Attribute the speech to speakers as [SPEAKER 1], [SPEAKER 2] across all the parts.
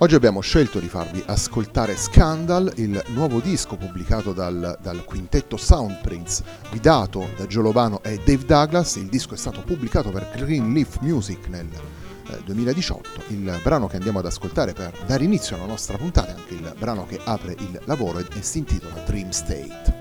[SPEAKER 1] Oggi abbiamo scelto di farvi ascoltare Scandal, il nuovo disco pubblicato dal, dal quintetto Soundprints, guidato da Joe Lobano e Dave Douglas. Il disco è stato pubblicato per Green Leaf Music nel eh, 2018. Il brano che andiamo ad ascoltare per dare inizio alla nostra puntata è anche il brano che apre il lavoro e si intitola Dream State.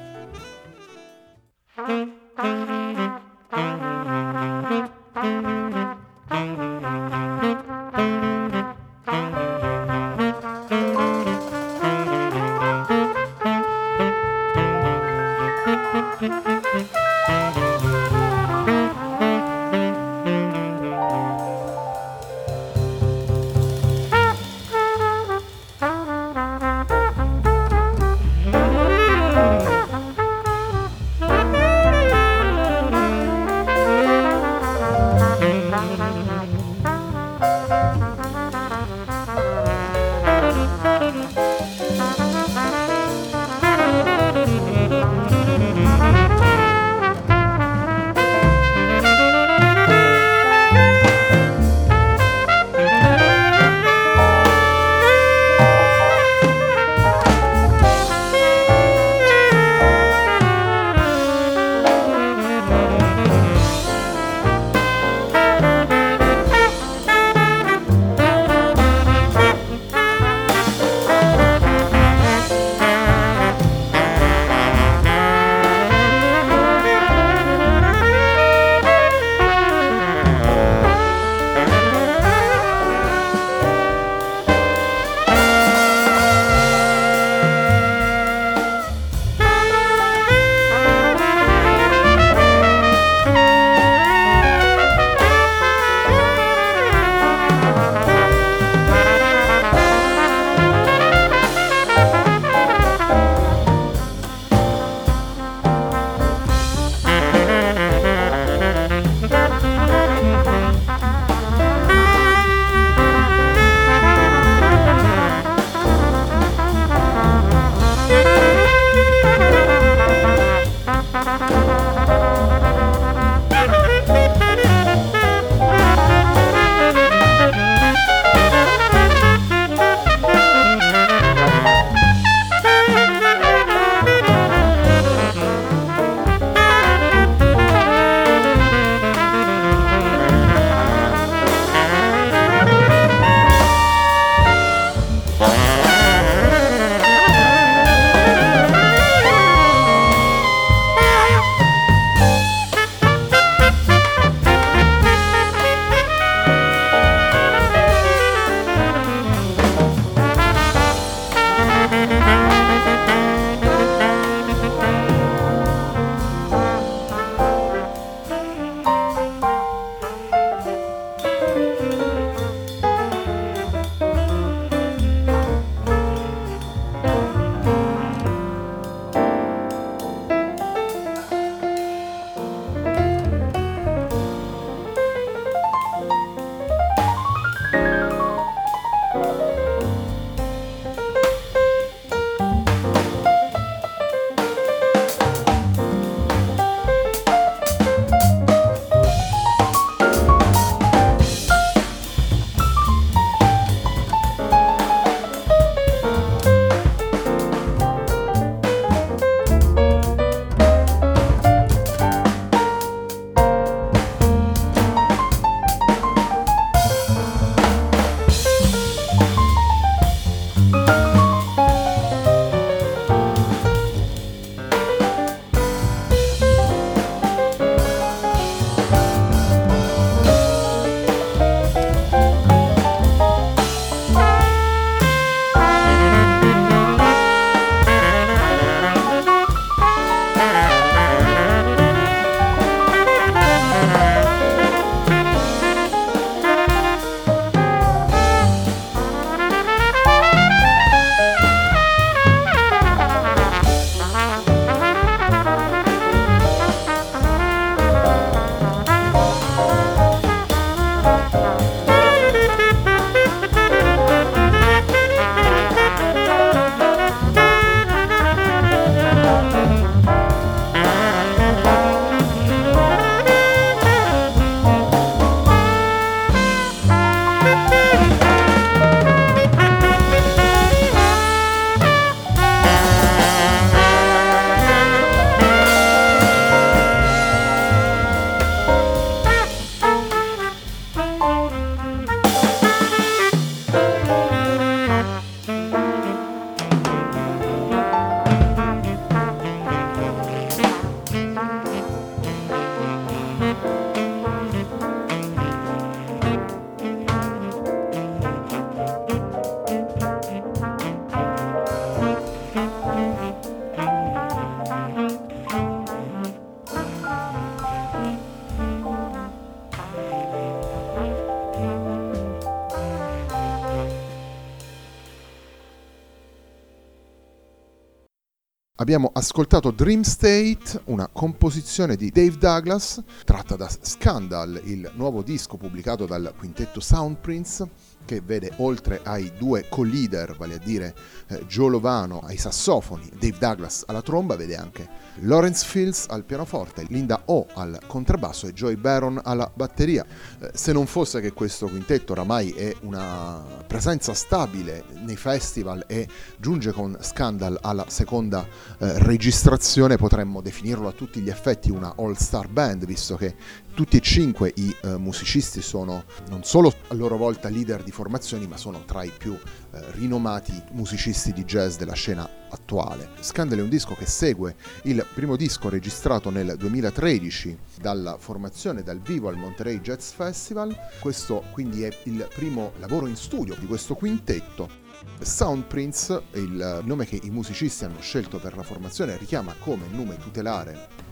[SPEAKER 1] Abbiamo ascoltato Dream State, una composizione di Dave Douglas, tratta da Scandal, il nuovo disco pubblicato dal quintetto Soundprints, che vede oltre ai due co-leader, vale a dire eh, Joe Lovano ai sassofoni, Dave Douglas alla tromba, vede anche Lawrence Fields al pianoforte, Linda O al contrabbasso e Joy Baron alla batteria. Eh, se non fosse che questo quintetto oramai è una presenza stabile nei festival e giunge con Scandal alla seconda eh, registrazione, potremmo definirlo a tutti gli effetti una all-star band, visto che tutti e cinque i eh, musicisti sono non solo a loro volta leader di formazioni, ma sono tra i più eh, rinomati musicisti di jazz della scena attuale. Scandal è un disco che segue il primo disco registrato nel 2013 dalla formazione dal vivo al Monterey Jazz Festival. Questo quindi è il primo lavoro in studio di questo quintetto. Soundprints, il nome che i musicisti hanno scelto per la formazione, richiama come nome tutelare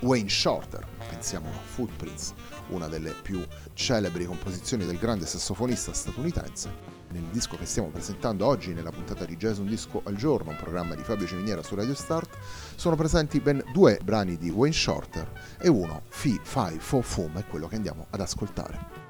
[SPEAKER 1] Wayne Shorter, pensiamo a Footprints, una delle più celebri composizioni del grande sassofonista statunitense. Nel disco che stiamo presentando oggi, nella puntata di Jazz Un Disco al Giorno, un programma di Fabio Ciminiera su Radio Start, sono presenti ben due brani di Wayne Shorter e uno, Fi, Fai, Fo, Fum, è quello che andiamo ad ascoltare.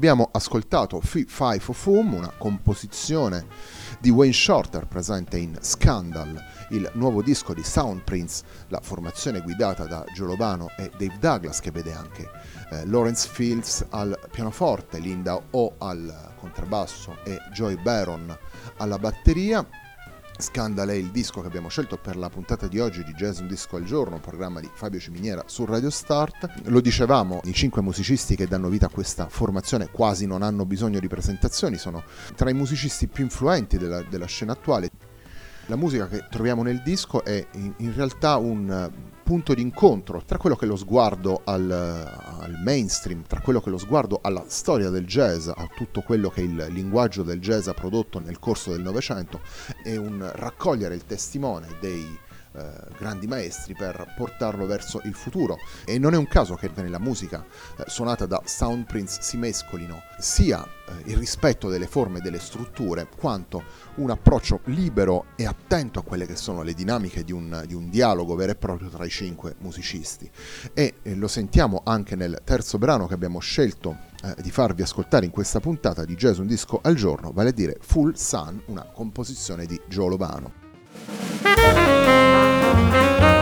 [SPEAKER 1] Abbiamo ascoltato Five of Whom, una composizione di Wayne Shorter presente in Scandal, il nuovo disco di Soundprints, la formazione guidata da Joe Lobano e Dave Douglas che vede anche eh, Lawrence Fields al pianoforte, Linda O al contrabbasso e Joy Baron alla batteria. Scandal è il disco che abbiamo scelto per la puntata di oggi di Jazz Un Disco al Giorno, un programma di Fabio Ciminiera su Radio Start. Lo dicevamo, i cinque musicisti che danno vita a questa formazione quasi non hanno bisogno di presentazioni, sono tra i musicisti più influenti della, della scena attuale. La musica che troviamo nel disco è in, in realtà un punto di incontro tra quello che è lo sguardo al, al, mainstream, tra quello che è lo sguardo alla storia del jazz, a tutto quello che il linguaggio del jazz ha prodotto nel corso del Novecento e un raccogliere il testimone dei eh, grandi maestri per portarlo verso il futuro. E non è un caso che nella musica eh, suonata da Soundprints si mescolino sia eh, il rispetto delle forme e delle strutture, quanto un approccio libero e attento a quelle che sono le dinamiche di un, di un dialogo vero e proprio tra i cinque musicisti. E eh, lo sentiamo anche nel terzo brano che abbiamo scelto eh, di farvi ascoltare in questa puntata di Jazz Un Disco al Giorno, vale a dire Full Sun, una composizione di Joe Lobano. Abbiamo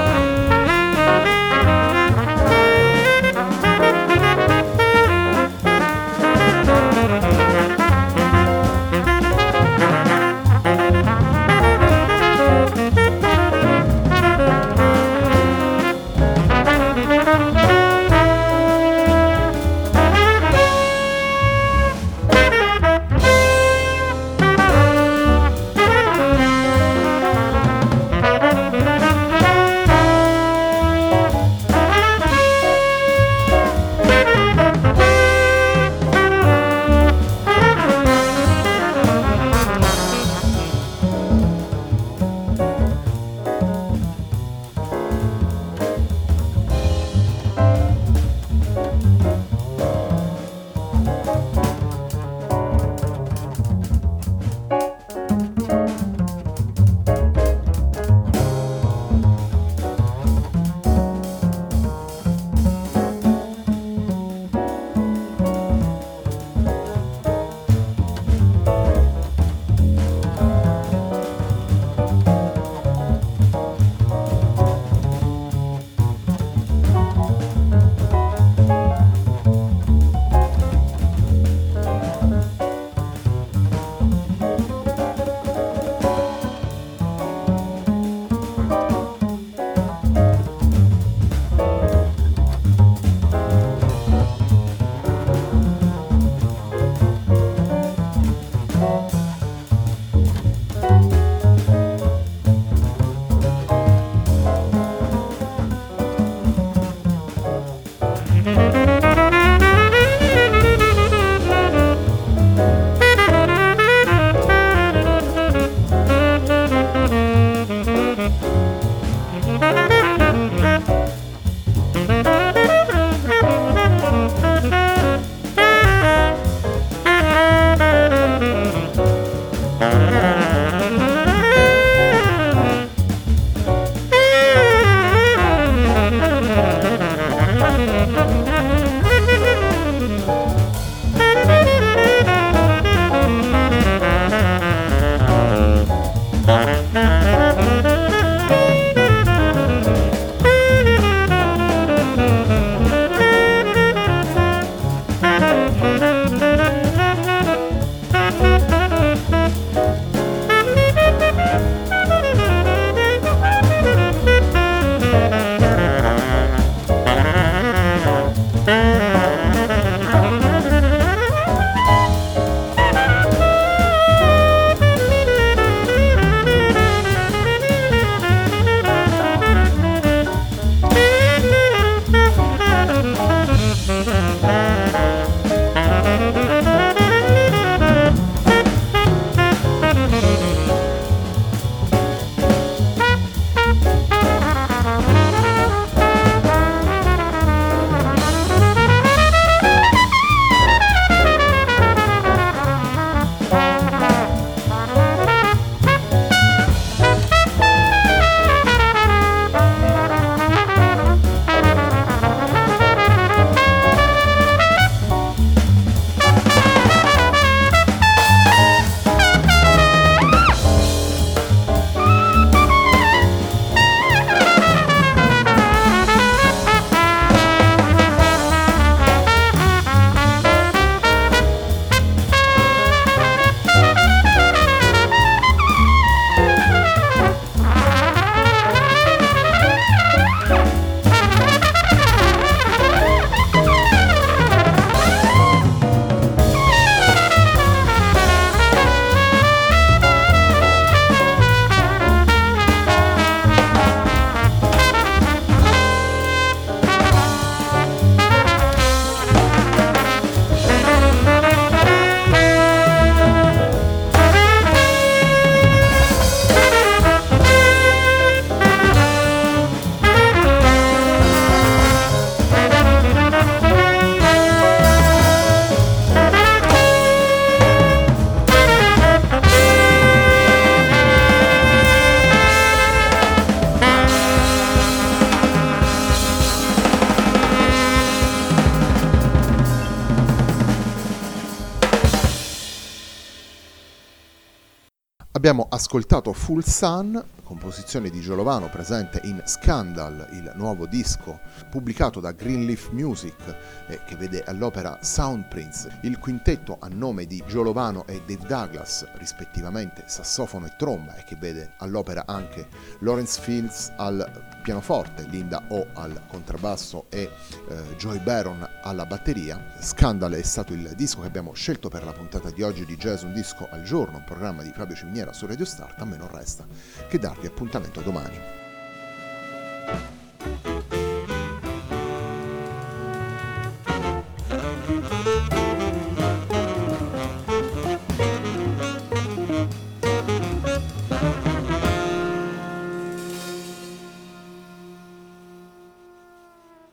[SPEAKER 1] ascoltato Full Sun, composizione di Giolovano presente in Scandal, il nuovo disco pubblicato da Greenleaf Music eh, che vede all'opera Soundprints, il quintetto a nome di Giolovano e Dave Douglas, rispettivamente sassofono e tromba, e che vede all'opera anche Lawrence Fields al pianoforte, Linda O al contrabbasso e eh, Joy Baron alla batteria. Scandal è stato il disco che abbiamo scelto per la puntata di oggi di Jazz Un Disco al Giorno, un programma di Fabio Ciminiera su Radio Start. A me non resta che darvi appuntamento domani.